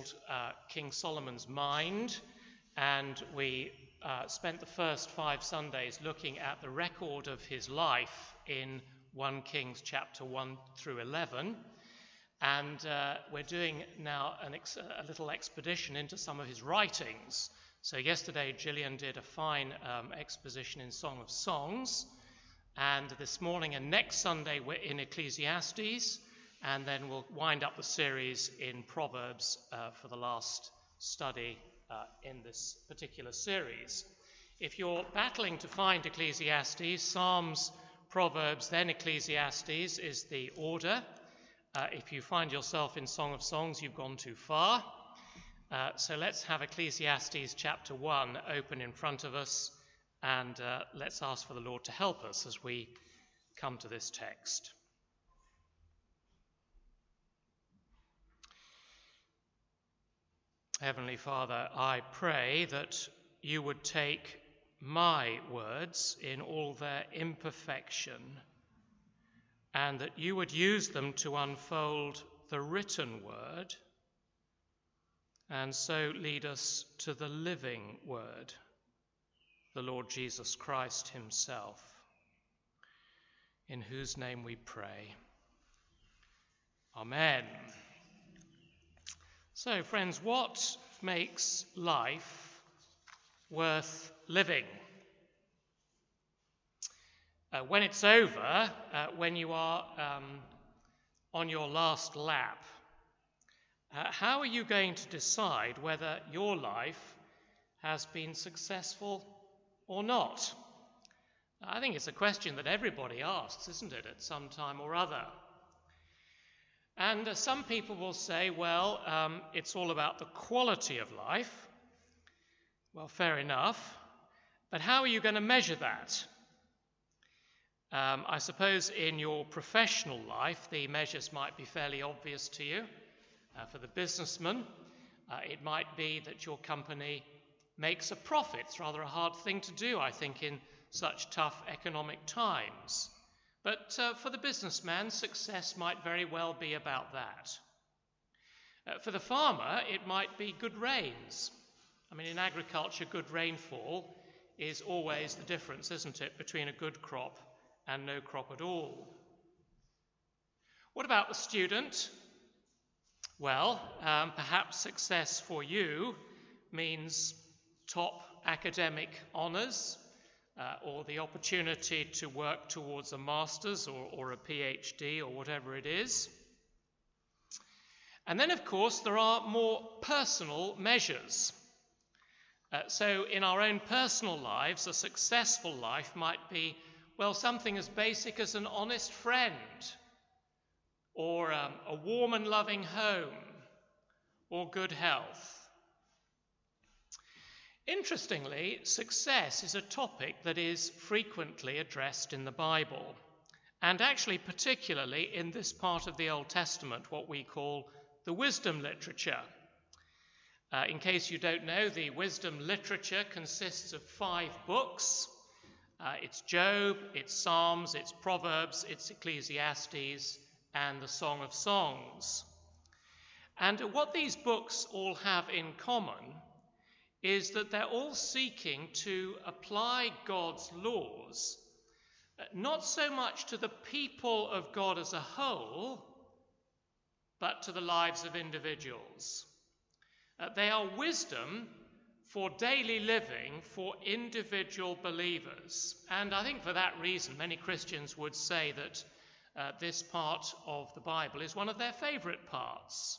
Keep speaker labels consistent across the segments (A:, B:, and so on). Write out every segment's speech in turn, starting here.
A: called uh, King Solomon's Mind, and we uh, spent the first five Sundays looking at the record of his life in 1 Kings chapter 1 through 11. And uh, we're doing now ex- a little expedition into some of his writings. So, yesterday, Gillian did a fine um, exposition in Song of Songs. And this morning and next Sunday, we're in Ecclesiastes. And then we'll wind up the series in Proverbs uh, for the last study uh, in this particular series. If you're battling to find Ecclesiastes, Psalms, Proverbs, then Ecclesiastes is the order. Uh, if you find yourself in Song of Songs, you've gone too far. Uh, so let's have Ecclesiastes chapter 1 open in front of us, and uh, let's ask for the Lord to help us as we come to this text. Heavenly Father, I pray that you would take my words in all their imperfection and that you would use them to unfold the written word and so lead us to the living word, the Lord Jesus Christ Himself, in whose name we pray. Amen. So, friends, what makes life worth living? Uh, when it's over, uh, when you are um, on your last lap, uh, how are you going to decide whether your life has been successful or not? I think it's a question that everybody asks, isn't it, at some time or other? And uh, some people will say, well, um, it's all about the quality of life. Well, fair enough. But how are you going to measure that? Um, I suppose in your professional life, the measures might be fairly obvious to you. Uh, for the businessman, uh, it might be that your company makes a profit. It's rather a hard thing to do, I think, in such tough economic times. But uh, for the businessman, success might very well be about that. Uh, for the farmer, it might be good rains. I mean, in agriculture, good rainfall is always the difference, isn't it, between a good crop and no crop at all. What about the student? Well, um, perhaps success for you means top academic honours, uh, or the opportunity to work towards a master's or, or a PhD or whatever it is. And then, of course, there are more personal measures. Uh, so, in our own personal lives, a successful life might be, well, something as basic as an honest friend, or um, a warm and loving home, or good health. Interestingly, success is a topic that is frequently addressed in the Bible, and actually, particularly in this part of the Old Testament, what we call the wisdom literature. Uh, in case you don't know, the wisdom literature consists of five books uh, it's Job, it's Psalms, it's Proverbs, it's Ecclesiastes, and the Song of Songs. And what these books all have in common is that they're all seeking to apply God's laws, uh, not so much to the people of God as a whole, but to the lives of individuals. Uh, they are wisdom for daily living for individual believers. And I think for that reason, many Christians would say that uh, this part of the Bible is one of their favorite parts.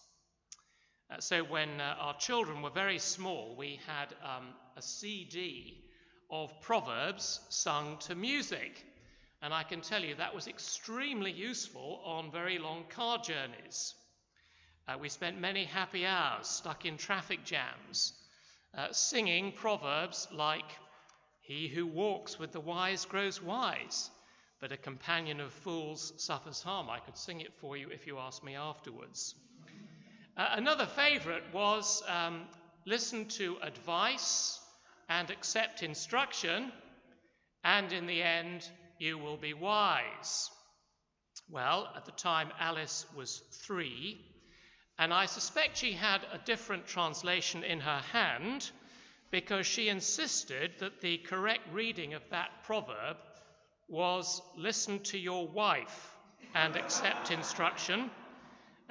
A: Uh, so when uh, our children were very small, we had um, a CD of Proverbs sung to music. And I can tell you that was extremely useful on very long car journeys. Uh, we spent many happy hours stuck in traffic jams uh, singing proverbs like, He who walks with the wise grows wise, but a companion of fools suffers harm. I could sing it for you if you ask me afterwards. Uh, another favourite was um, listen to advice and accept instruction, and in the end, you will be wise. Well, at the time Alice was three, And I suspect she had a different translation in her hand because she insisted that the correct reading of that proverb was listen to your wife and accept instruction,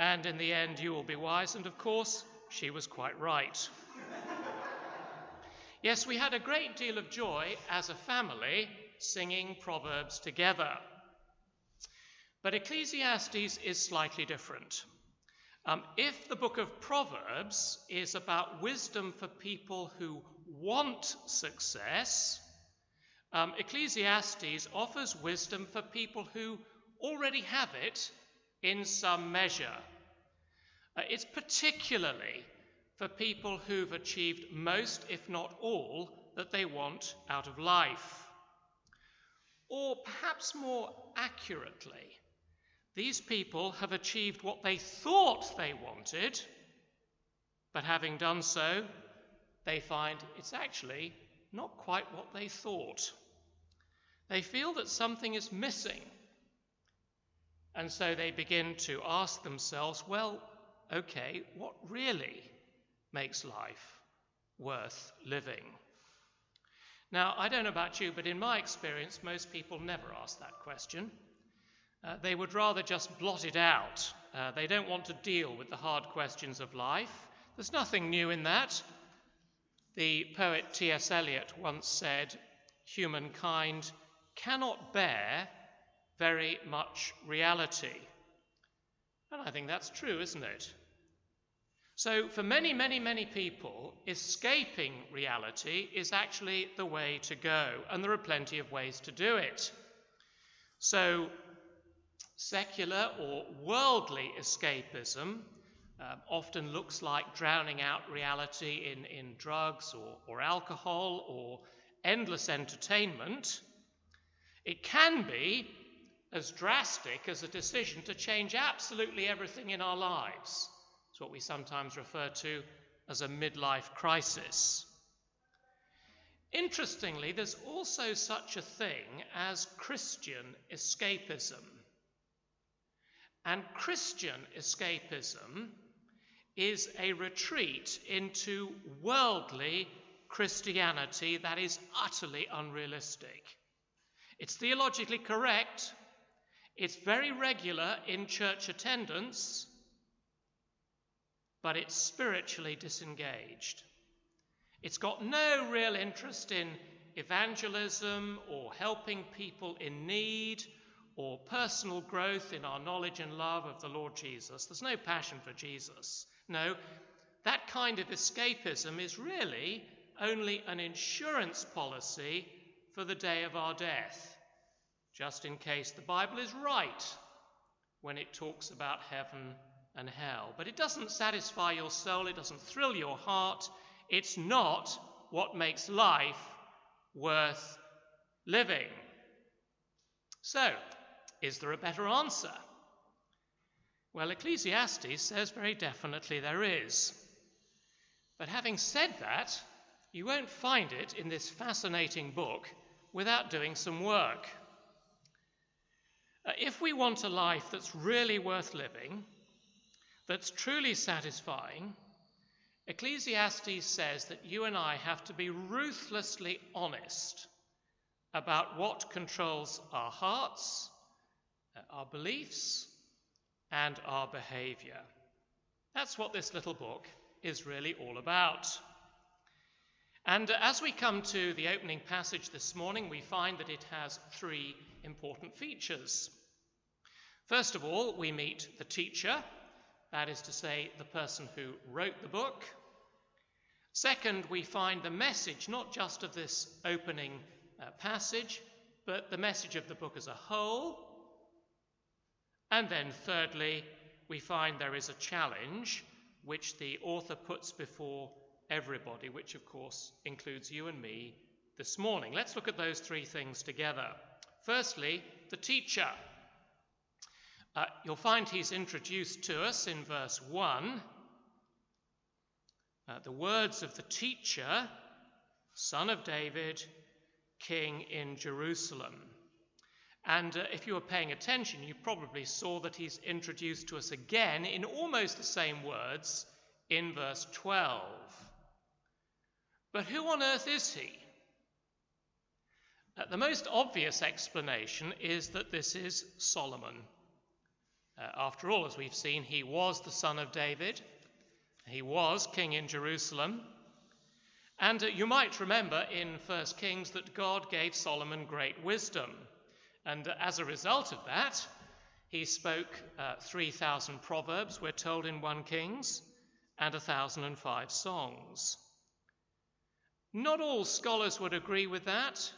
A: and in the end you will be wise. And of course, she was quite right. yes, we had a great deal of joy as a family singing Proverbs together. But Ecclesiastes is slightly different. Um, if the book of Proverbs is about wisdom for people who want success, um, Ecclesiastes offers wisdom for people who already have it in some measure. Uh, it's particularly for people who've achieved most, if not all, that they want out of life. Or perhaps more accurately, these people have achieved what they thought they wanted, but having done so, they find it's actually not quite what they thought. They feel that something is missing. And so they begin to ask themselves, well, okay, what really makes life worth living? Now, I don't know about you, but in my experience, most people never ask that question. Uh, they would rather just blot it out. Uh, they don't want to deal with the hard questions of life. There's nothing new in that. The poet T.S. Eliot once said, Humankind cannot bear very much reality. And I think that's true, isn't it? So, for many, many, many people, escaping reality is actually the way to go, and there are plenty of ways to do it. So, Secular or worldly escapism uh, often looks like drowning out reality in, in drugs or, or alcohol or endless entertainment. It can be as drastic as a decision to change absolutely everything in our lives. It's what we sometimes refer to as a midlife crisis. Interestingly, there's also such a thing as Christian escapism. And Christian escapism is a retreat into worldly Christianity that is utterly unrealistic. It's theologically correct, it's very regular in church attendance, but it's spiritually disengaged. It's got no real interest in evangelism or helping people in need or personal growth in our knowledge and love of the Lord Jesus. There's no passion for Jesus. No, that kind of escapism is really only an insurance policy for the day of our death, just in case the Bible is right when it talks about heaven and hell. But it doesn't satisfy your soul, it doesn't thrill your heart, it's not what makes life worth living. So, is there a better answer? Well, Ecclesiastes says very definitely there is. But having said that, you won't find it in this fascinating book without doing some work. Uh, if we want a life that's really worth living, that's truly satisfying, Ecclesiastes says that you and I have to be ruthlessly honest about what controls our hearts our beliefs, and our behavior. That's what this little book is really all about. And as we come to the opening passage this morning, we find that it has three important features. First of all, we meet the teacher, that is to say, the person who wrote the book. Second, we find the message not just of this opening uh, passage, but the message of the book as a whole. And then, thirdly, we find there is a challenge which the author puts before everybody, which of course includes you and me this morning. Let's look at those three things together. Firstly, the teacher. Uh, you'll find he's introduced to us in verse 1. Uh, the words of the teacher, son of David, king in Jerusalem. And uh, if you were paying attention, you probably saw that he's introduced to us again in almost the same words in verse 12. But who on earth is he? Uh, the most obvious explanation is that this is Solomon. Uh, after all, as we've seen, he was the son of David, he was king in Jerusalem. And uh, you might remember in 1 Kings that God gave Solomon great wisdom. And uh, as a result of that, he spoke uh, 3,000 proverbs, we're told in 1 Kings, and 1,005 songs. Not all scholars would agree with that,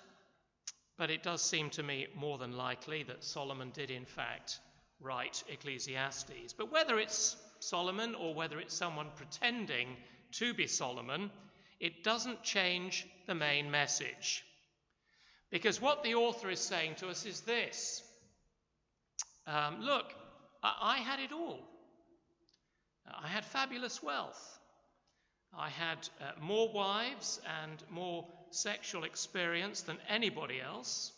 A: but it does seem to me more than likely that Solomon did, in fact, write Ecclesiastes. But whether it's Solomon or whether it's someone pretending to be Solomon, it doesn't change the main message. Because what the author is saying to us is this um, Look, I, I had it all. I had fabulous wealth. I had uh, more wives and more sexual experience than anybody else.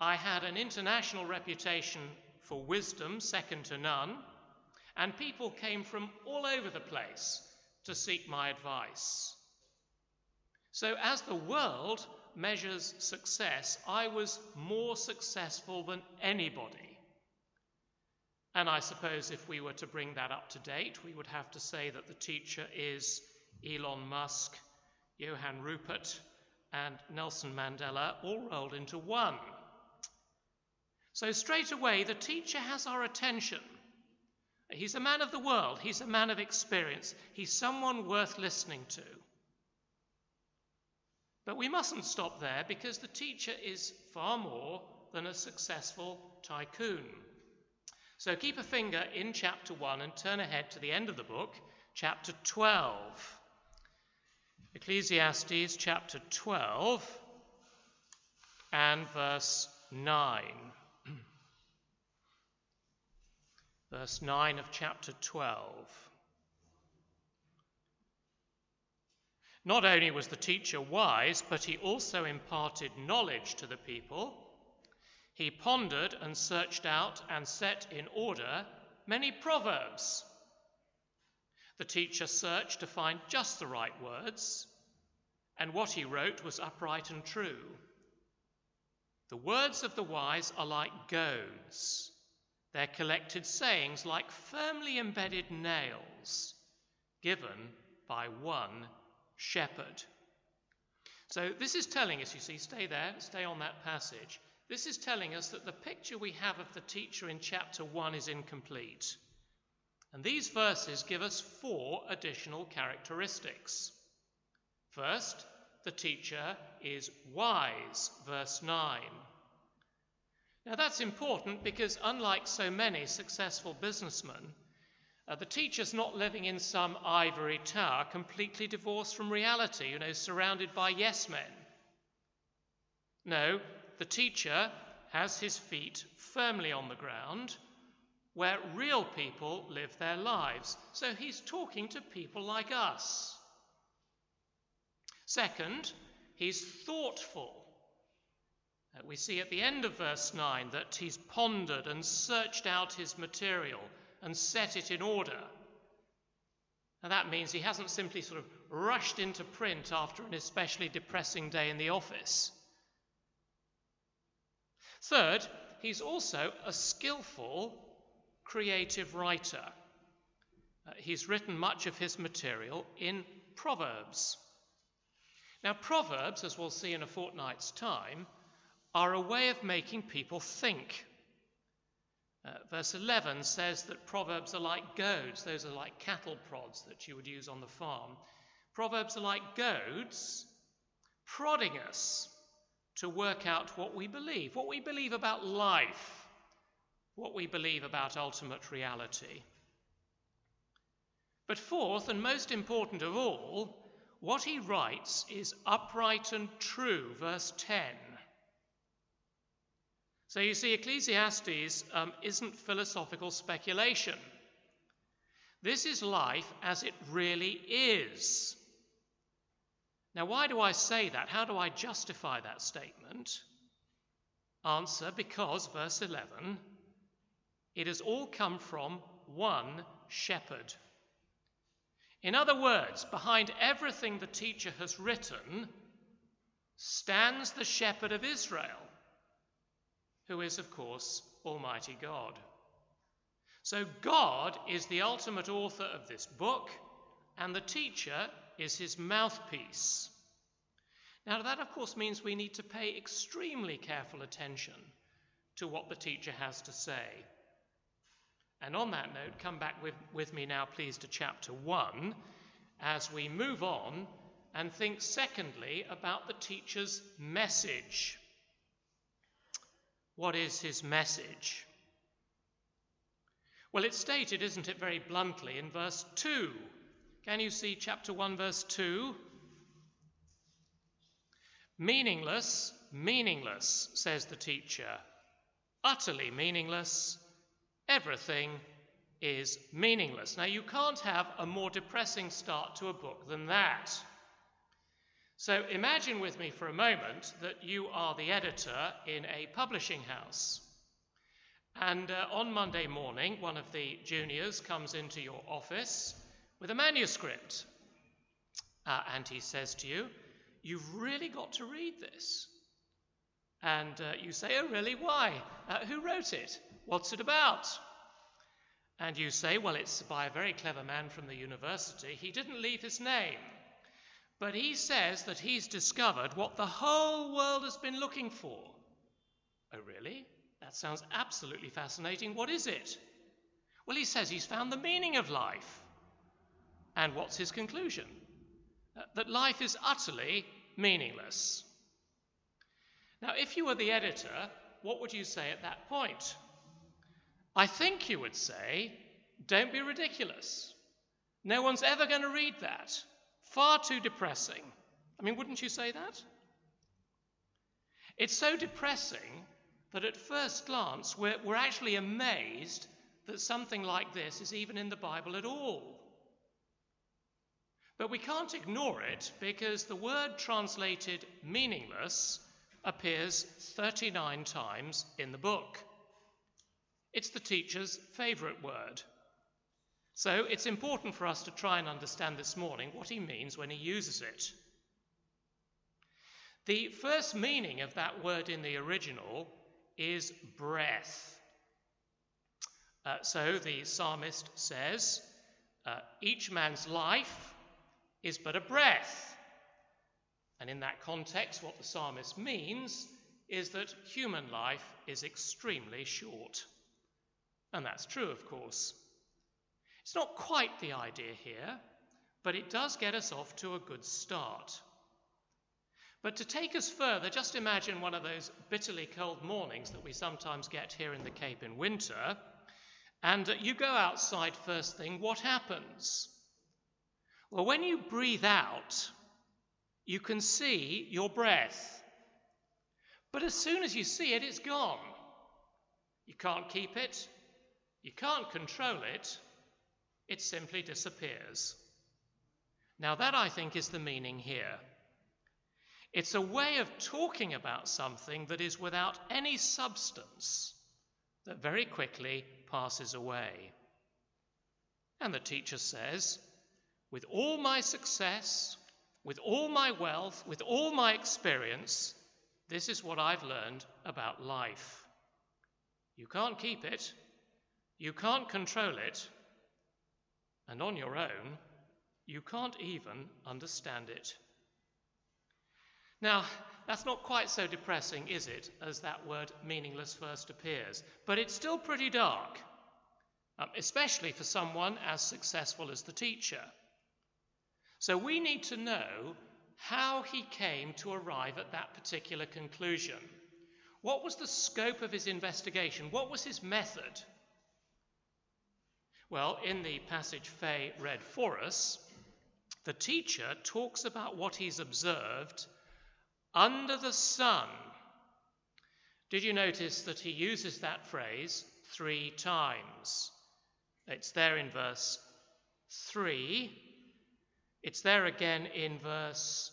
A: I had an international reputation for wisdom, second to none, and people came from all over the place to seek my advice. So, as the world measures success, I was more successful than anybody. And I suppose if we were to bring that up to date, we would have to say that the teacher is Elon Musk, Johann Rupert, and Nelson Mandela all rolled into one. So, straight away, the teacher has our attention. He's a man of the world, he's a man of experience, he's someone worth listening to. But we mustn't stop there because the teacher is far more than a successful tycoon. So keep a finger in chapter 1 and turn ahead to the end of the book, chapter 12. Ecclesiastes chapter 12 and verse 9. verse 9 of chapter 12. Not only was the teacher wise, but he also imparted knowledge to the people he pondered and searched out and set in order many proverbs. The teacher searched to find just the right words, and what he wrote was upright and true. The words of the wise are like goads, their collected sayings like firmly embedded nails given by one shepherd. So, this is telling us, you see, stay there, stay on that passage. This is telling us that the picture we have of the teacher in chapter 1 is incomplete. And these verses give us four additional characteristics. First, the teacher is wise, verse 9. Now that's important because, unlike so many successful businessmen, uh, the teacher's not living in some ivory tower completely divorced from reality, you know, surrounded by yes men. No, the teacher has his feet firmly on the ground where real people live their lives. So he's talking to people like us. Second, he's thoughtful. Uh, we see at the end of verse 9 that he's pondered and searched out his material and set it in order. And that means he hasn't simply sort of rushed into print after an especially depressing day in the office. Third, he's also a skillful creative writer. Uh, he's written much of his material in Proverbs. Now, Proverbs, as we'll see in a fortnight's time, are a way of making people think. Uh, verse 11 says that Proverbs are like goads, those are like cattle prods that you would use on the farm. Proverbs are like goads prodding us to work out what we believe, what we believe about life, what we believe about ultimate reality. But fourth, and most important of all, what he writes is upright and true, verse 10. So you see, Ecclesiastes um, isn't philosophical speculation. This is life as it really is. Now, why do I say that? How do I justify that statement? Answer because, verse 11, it has all come from one shepherd. In other words, behind everything the teacher has written stands the shepherd of Israel, who is, of course, Almighty God. So God is the ultimate author of this book, and the teacher is his mouthpiece. Now, that, of course, means we need to pay extremely careful attention to what the teacher has to say. And on that note, come back with, with me now, please, to chapter 1 as we move on and think, secondly, about the teacher's message. What is his message? Well, it's stated, isn't it, very bluntly in verse 2. Can you see chapter 1, verse 2? Meaningless, meaningless, says the teacher. Utterly meaningless. Everything is meaningless. Now, you can't have a more depressing start to a book than that. So, imagine with me for a moment that you are the editor in a publishing house. And uh, on Monday morning, one of the juniors comes into your office with a manuscript. Uh, and he says to you, You've really got to read this. And uh, you say, Oh, really? Why? Uh, who wrote it? What's it about? And you say, Well, it's by a very clever man from the university. He didn't leave his name. But he says that he's discovered what the whole world has been looking for. Oh, really? That sounds absolutely fascinating. What is it? Well, he says he's found the meaning of life. And what's his conclusion? That life is utterly meaningless. Now, if you were the editor, what would you say at that point? I think you would say, don't be ridiculous. No one's ever going to read that. Far too depressing. I mean, wouldn't you say that? It's so depressing that at first glance we're, we're actually amazed that something like this is even in the Bible at all. But we can't ignore it because the word translated meaningless appears 39 times in the book. It's the teacher's favourite word. So it's important for us to try and understand this morning what he means when he uses it. The first meaning of that word in the original is breath. Uh, so the psalmist says, uh, Each man's life is but a breath. And in that context, what the psalmist means is that human life is extremely short. And that's true, of course. It's not quite the idea here, but it does get us off to a good start. But to take us further, just imagine one of those bitterly cold mornings that we sometimes get here in the Cape in winter. And you go outside first thing, what happens? Well, when you breathe out, you can see your breath. But as soon as you see it, it's gone. You can't keep it, you can't control it, it simply disappears. Now, that I think is the meaning here. It's a way of talking about something that is without any substance that very quickly passes away. And the teacher says, with all my success, with all my wealth, with all my experience, this is what I've learned about life. You can't keep it, you can't control it, and on your own, you can't even understand it. Now, that's not quite so depressing, is it, as that word meaningless first appears, but it's still pretty dark, um, especially for someone as successful as the teacher. So we need to know how he came to arrive at that particular conclusion. What was the scope of his investigation? What was his method? Well, in the passage Faye read for us, the teacher talks about what he's observed under the sun. Did you notice that he uses that phrase three times? It's there in verse 3, it's there again in verse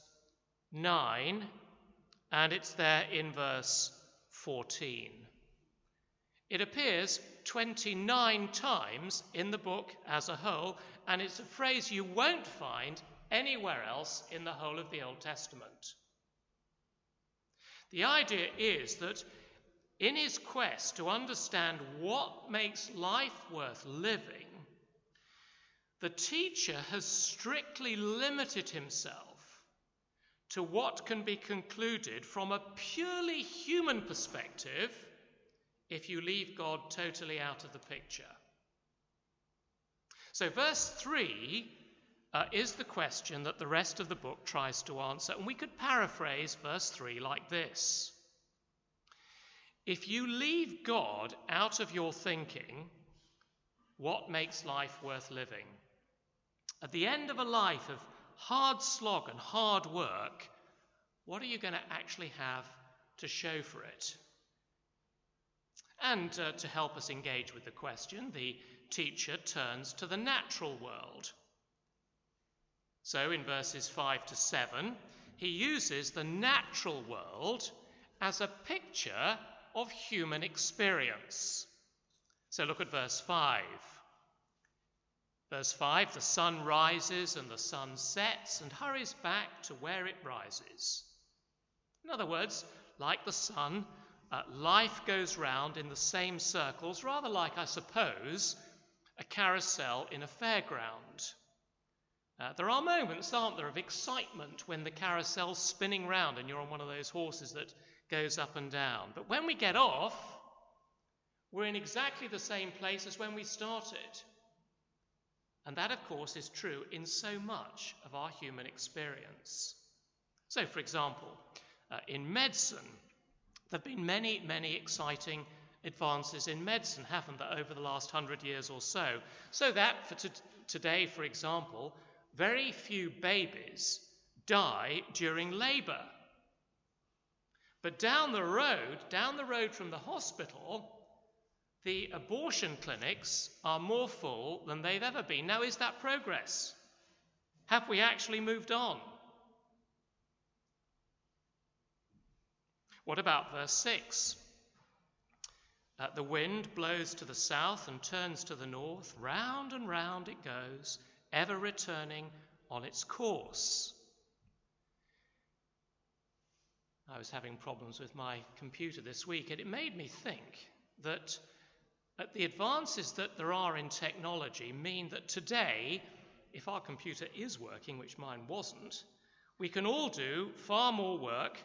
A: 9, and it's there in verse 14. It appears 29 times in the book as a whole, and it's a phrase you won't find anywhere else in the whole of the Old Testament. The idea is that in his quest to understand what makes life worth living, the teacher has strictly limited himself to what can be concluded from a purely human perspective if you leave God totally out of the picture. So, verse 3 uh, is the question that the rest of the book tries to answer, and we could paraphrase verse 3 like this If you leave God out of your thinking, what makes life worth living? At the end of a life of hard slog and hard work, what are you going to actually have to show for it? And uh, to help us engage with the question, the teacher turns to the natural world. So in verses 5 to 7, he uses the natural world as a picture of human experience. So look at verse 5. Verse 5 the sun rises and the sun sets and hurries back to where it rises. In other words, like the sun, uh, life goes round in the same circles, rather like, I suppose, a carousel in a fairground. Uh, there are moments, aren't there, of excitement when the carousel's spinning round and you're on one of those horses that goes up and down. But when we get off, we're in exactly the same place as when we started. And that, of course, is true in so much of our human experience. So, for example, uh, in medicine, there have been many, many exciting advances in medicine, haven't there, over the last hundred years or so? So that for t- today, for example, very few babies die during labour. But down the road, down the road from the hospital, the abortion clinics are more full than they've ever been. Now, is that progress? Have we actually moved on? What about verse 6? Uh, the wind blows to the south and turns to the north, round and round it goes, ever returning on its course. I was having problems with my computer this week, and it made me think that Uh, the advances that there are in technology mean that today, if our computer is working, which mine wasn't, we can all do far more work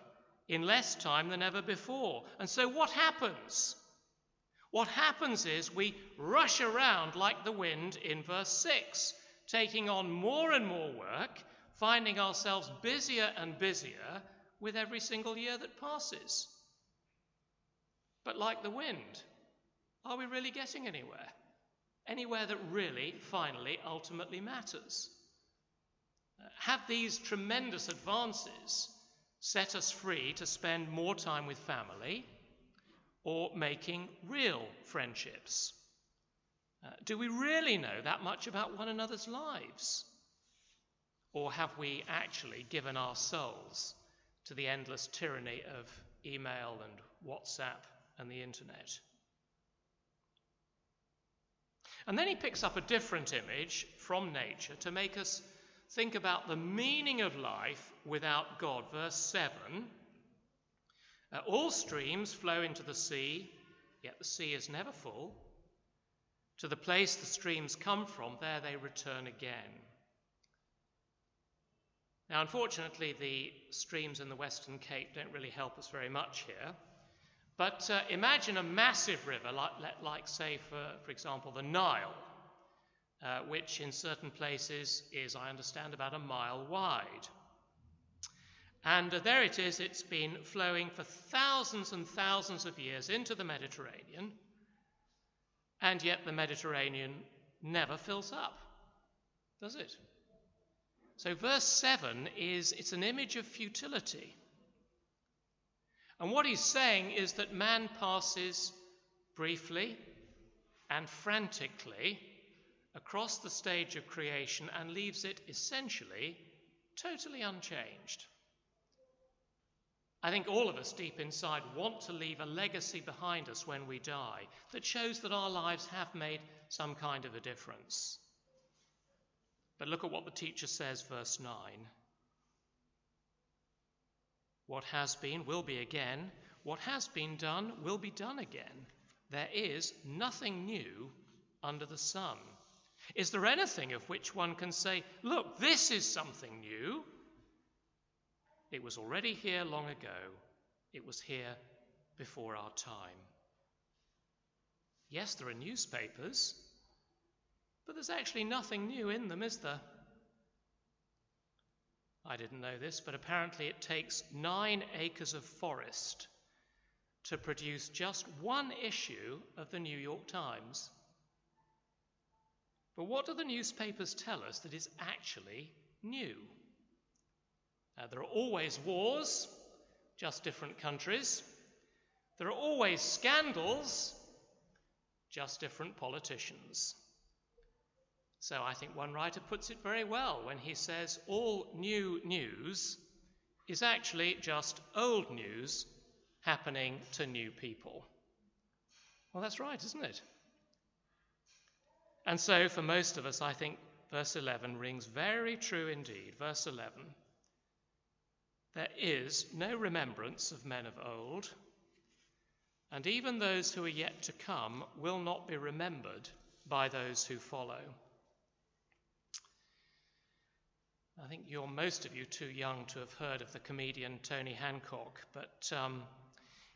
A: in less time than ever before. And so, what happens? What happens is we rush around like the wind in verse 6, taking on more and more work, finding ourselves busier and busier with every single year that passes. But like the wind, are we really getting anywhere? Anywhere that really, finally, ultimately matters? Have these tremendous advances set us free to spend more time with family or making real friendships? Uh, do we really know that much about one another's lives? Or have we actually given our souls to the endless tyranny of email and WhatsApp and the internet? And then he picks up a different image from nature to make us think about the meaning of life without God. Verse 7 uh, All streams flow into the sea, yet the sea is never full. To the place the streams come from, there they return again. Now, unfortunately, the streams in the Western Cape don't really help us very much here. But uh, imagine a massive river, like, like say, for, for example, the Nile, uh, which in certain places is, I understand, about a mile wide. And uh, there it is, it's been flowing for thousands and thousands of years into the Mediterranean, and yet the Mediterranean never fills up, does it? So, verse 7 is it's an image of futility. And what he's saying is that man passes briefly and frantically across the stage of creation and leaves it essentially totally unchanged. I think all of us deep inside want to leave a legacy behind us when we die that shows that our lives have made some kind of a difference. But look at what the teacher says, verse 9. What has been will be again. What has been done will be done again. There is nothing new under the sun. Is there anything of which one can say, Look, this is something new? It was already here long ago. It was here before our time. Yes, there are newspapers, but there's actually nothing new in them, is there? I didn't know this, but apparently it takes nine acres of forest to produce just one issue of the New York Times. But what do the newspapers tell us that is actually new? Uh, there are always wars, just different countries. There are always scandals, just different politicians. So I think one writer puts it very well when he says all new news is actually just old news happening to new people. Well, that's right, isn't it? And so, for most of us, I think verse 11 rings very true indeed. Verse 11 There is no remembrance of men of old, and even those who are yet to come will not be remembered by those who follow. I think you're most of you too young to have heard of the comedian Tony Hancock, but um,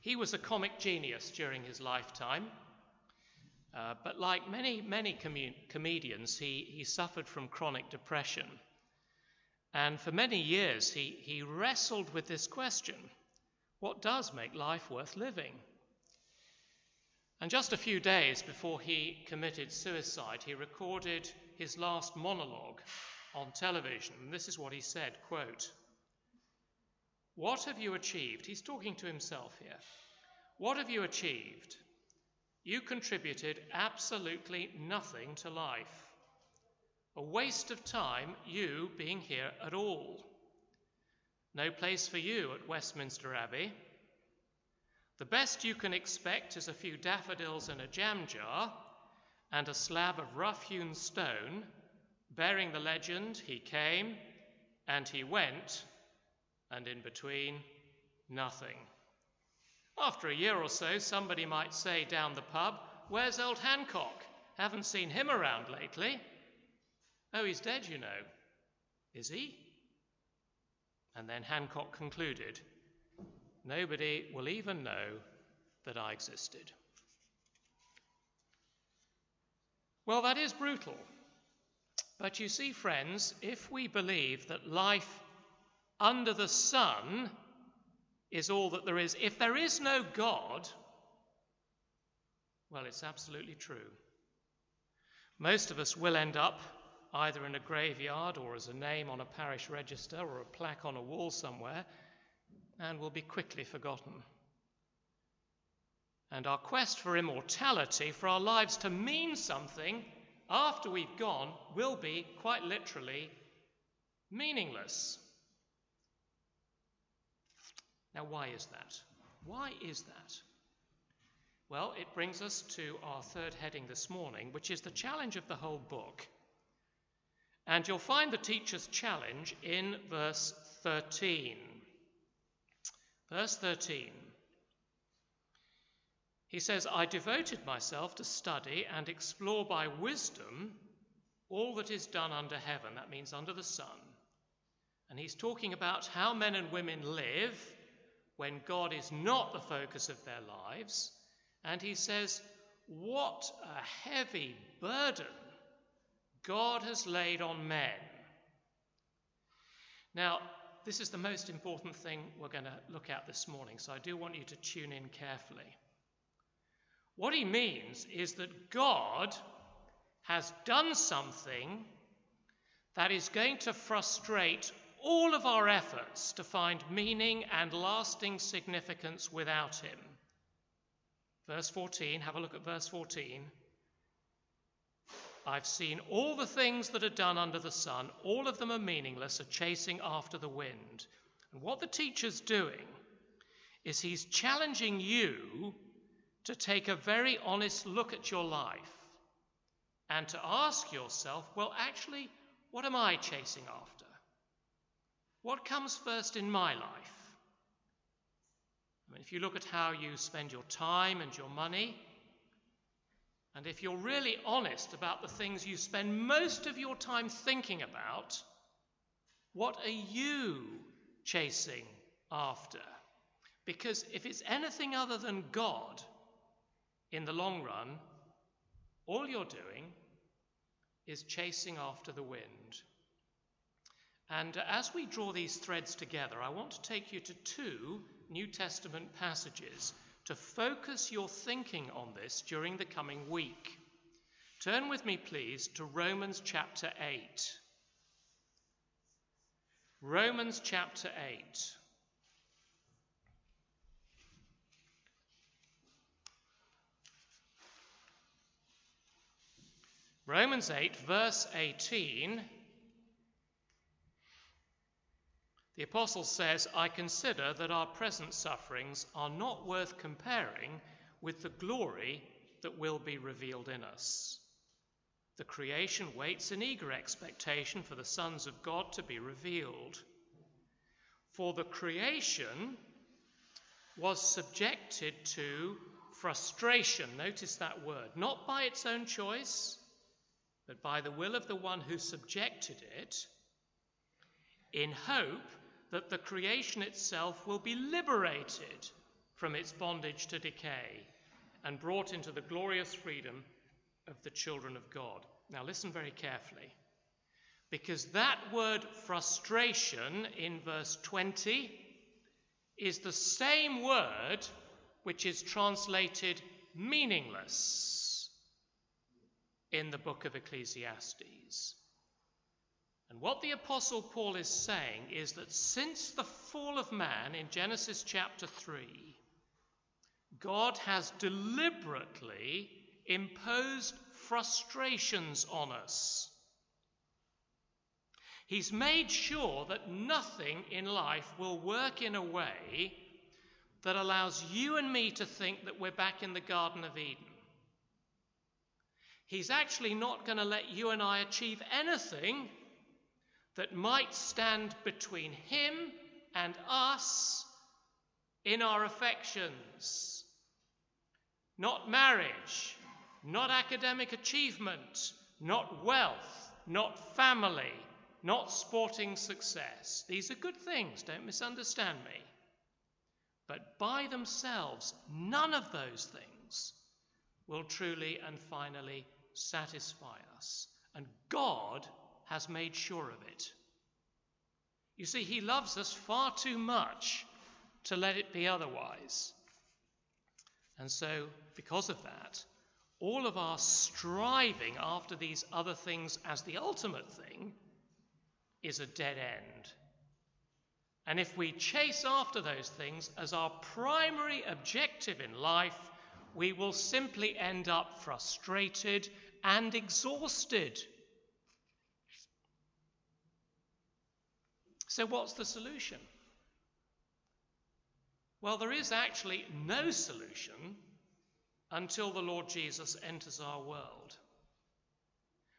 A: he was a comic genius during his lifetime. Uh, but like many, many com- comedians, he, he suffered from chronic depression. And for many years, he, he wrestled with this question what does make life worth living? And just a few days before he committed suicide, he recorded his last monologue on television. And this is what he said quote, What have you achieved? He's talking to himself here. What have you achieved? You contributed absolutely nothing to life. A waste of time, you being here at all. No place for you at Westminster Abbey. The best you can expect is a few daffodils in a jam jar and a slab of rough hewn stone bearing the legend, He came and He went, and in between, nothing. After a year or so, somebody might say down the pub, Where's old Hancock? Haven't seen him around lately. Oh, he's dead, you know. Is he? And then Hancock concluded, Nobody will even know that I existed. Well, that is brutal. But you see, friends, if we believe that life under the sun is all that there is, if there is no God, well, it's absolutely true. Most of us will end up either in a graveyard or as a name on a parish register or a plaque on a wall somewhere and will be quickly forgotten. And our quest for immortality, for our lives to mean something, after we've gone will be quite literally meaningless. Now, why is that? Why is that? Well, it brings us to our third heading this morning, which is the challenge of the whole book. And you'll find the teacher's challenge in verse 13. Verse 13. He says, I devoted myself to study and explore by wisdom all that is done under heaven. That means under the sun. And he's talking about how men and women live when God is not the focus of their lives. And he says, What a heavy burden God has laid on men. Now, this is the most important thing we're going to look at this morning, so I do want you to tune in carefully. What he means is that God has done something that is going to frustrate all of our efforts to find meaning and lasting significance without him. Verse 14, have a look at verse 14. I've seen all the things that are done under the sun, all of them are meaningless, are chasing after the wind. And what the teacher's doing is he's challenging you to take a very honest look at your life and to ask yourself, well, actually, what am I chasing after? What comes first in my life? I mean, if you look at how you spend your time and your money, and if you're really honest about the things you spend most of your time thinking about, what are you chasing after? Because if it's anything other than God, in the long run, all you're doing is chasing after the wind. And as we draw these threads together, I want to take you to two New Testament passages to focus your thinking on this during the coming week. Turn with me, please, to Romans chapter 8. Romans chapter 8. Romans 8, verse 18 The apostle says, I consider that our present sufferings are not worth comparing with the glory that will be revealed in us. The creation waits in eager expectation for the sons of God to be revealed. For the creation was subjected to frustration. Notice that word. Not by its own choice, but by the will of the one who subjected it, in hope that the creation itself will be liberated from its bondage to decay and brought into the glorious freedom of the children of God. Now, listen very carefully, because that word frustration in verse 20 is the same word which is translated meaningless in the book of Ecclesiastes. And what the Apostle Paul is saying is that since the fall of man in Genesis chapter 3, God has deliberately imposed frustrations on us. He's made sure that nothing in life will work in a way that allows you and me to think that we're back in the Garden of Eden. He's actually not going to let you and I achieve anything that might stand between him and us in our affections. Not marriage, not academic achievement, not wealth, not family, not sporting success. These are good things, don't misunderstand me. But by themselves, none of those things will truly and finally satisfy us. And God has made sure of it. You see, He loves us far too much to let it be otherwise. And so, because of that, all of our striving after these other things as the ultimate thing is a dead end. And if we chase after those things as our primary objective in life, we will simply end up frustrated and exhausted. So, what's the solution? Well, there is actually no solution until the Lord Jesus enters our world.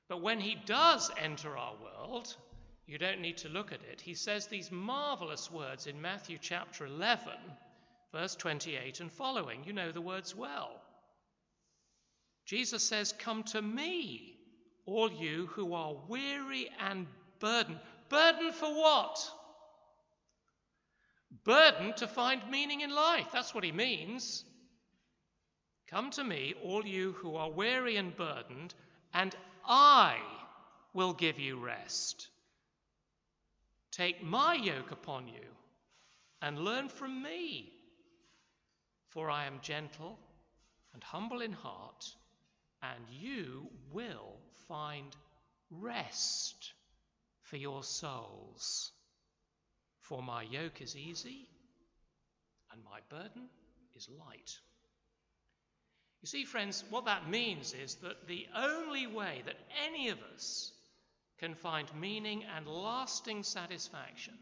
A: But when he does enter our world, you don't need to look at it. He says these marvelous words in Matthew chapter 11, verse 28 and following. You know the words well. Jesus says, Come to me, all you who are weary and burdened. Burden for what? Burden to find meaning in life. That's what he means. Come to me, all you who are weary and burdened, and I will give you rest. Take my yoke upon you and learn from me, for I am gentle and humble in heart, and you will find rest for your souls. For my yoke is easy and my burden is light. You see, friends, what that means is that the only way that any of us can find meaning and lasting satisfaction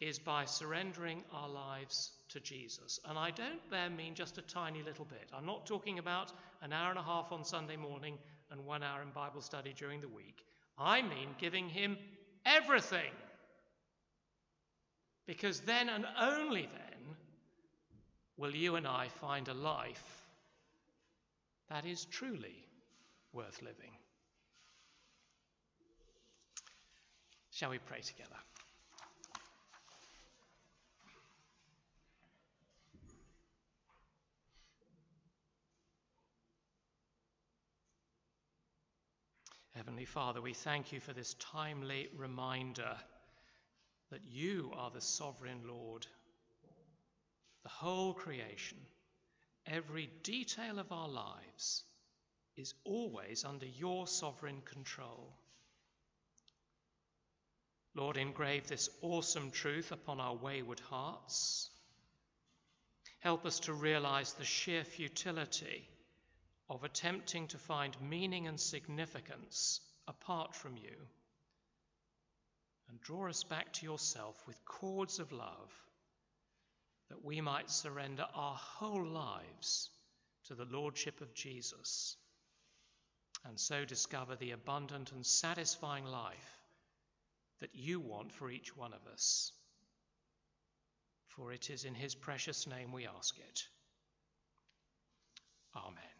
A: is by surrendering our lives to Jesus. And I don't there mean just a tiny little bit. I'm not talking about an hour and a half on Sunday morning and one hour in Bible study during the week. I mean giving him everything. Because then and only then will you and I find a life that is truly worth living. Shall we pray together? Heavenly Father, we thank you for this timely reminder that you are the sovereign Lord. The whole creation, every detail of our lives, is always under your sovereign control. Lord, engrave this awesome truth upon our wayward hearts. Help us to realize the sheer futility of attempting to find meaning and significance apart from you. And draw us back to yourself with cords of love that we might surrender our whole lives to the Lordship of Jesus and so discover the abundant and satisfying life that you want for each one of us. For it is in his precious name we ask it. Amen.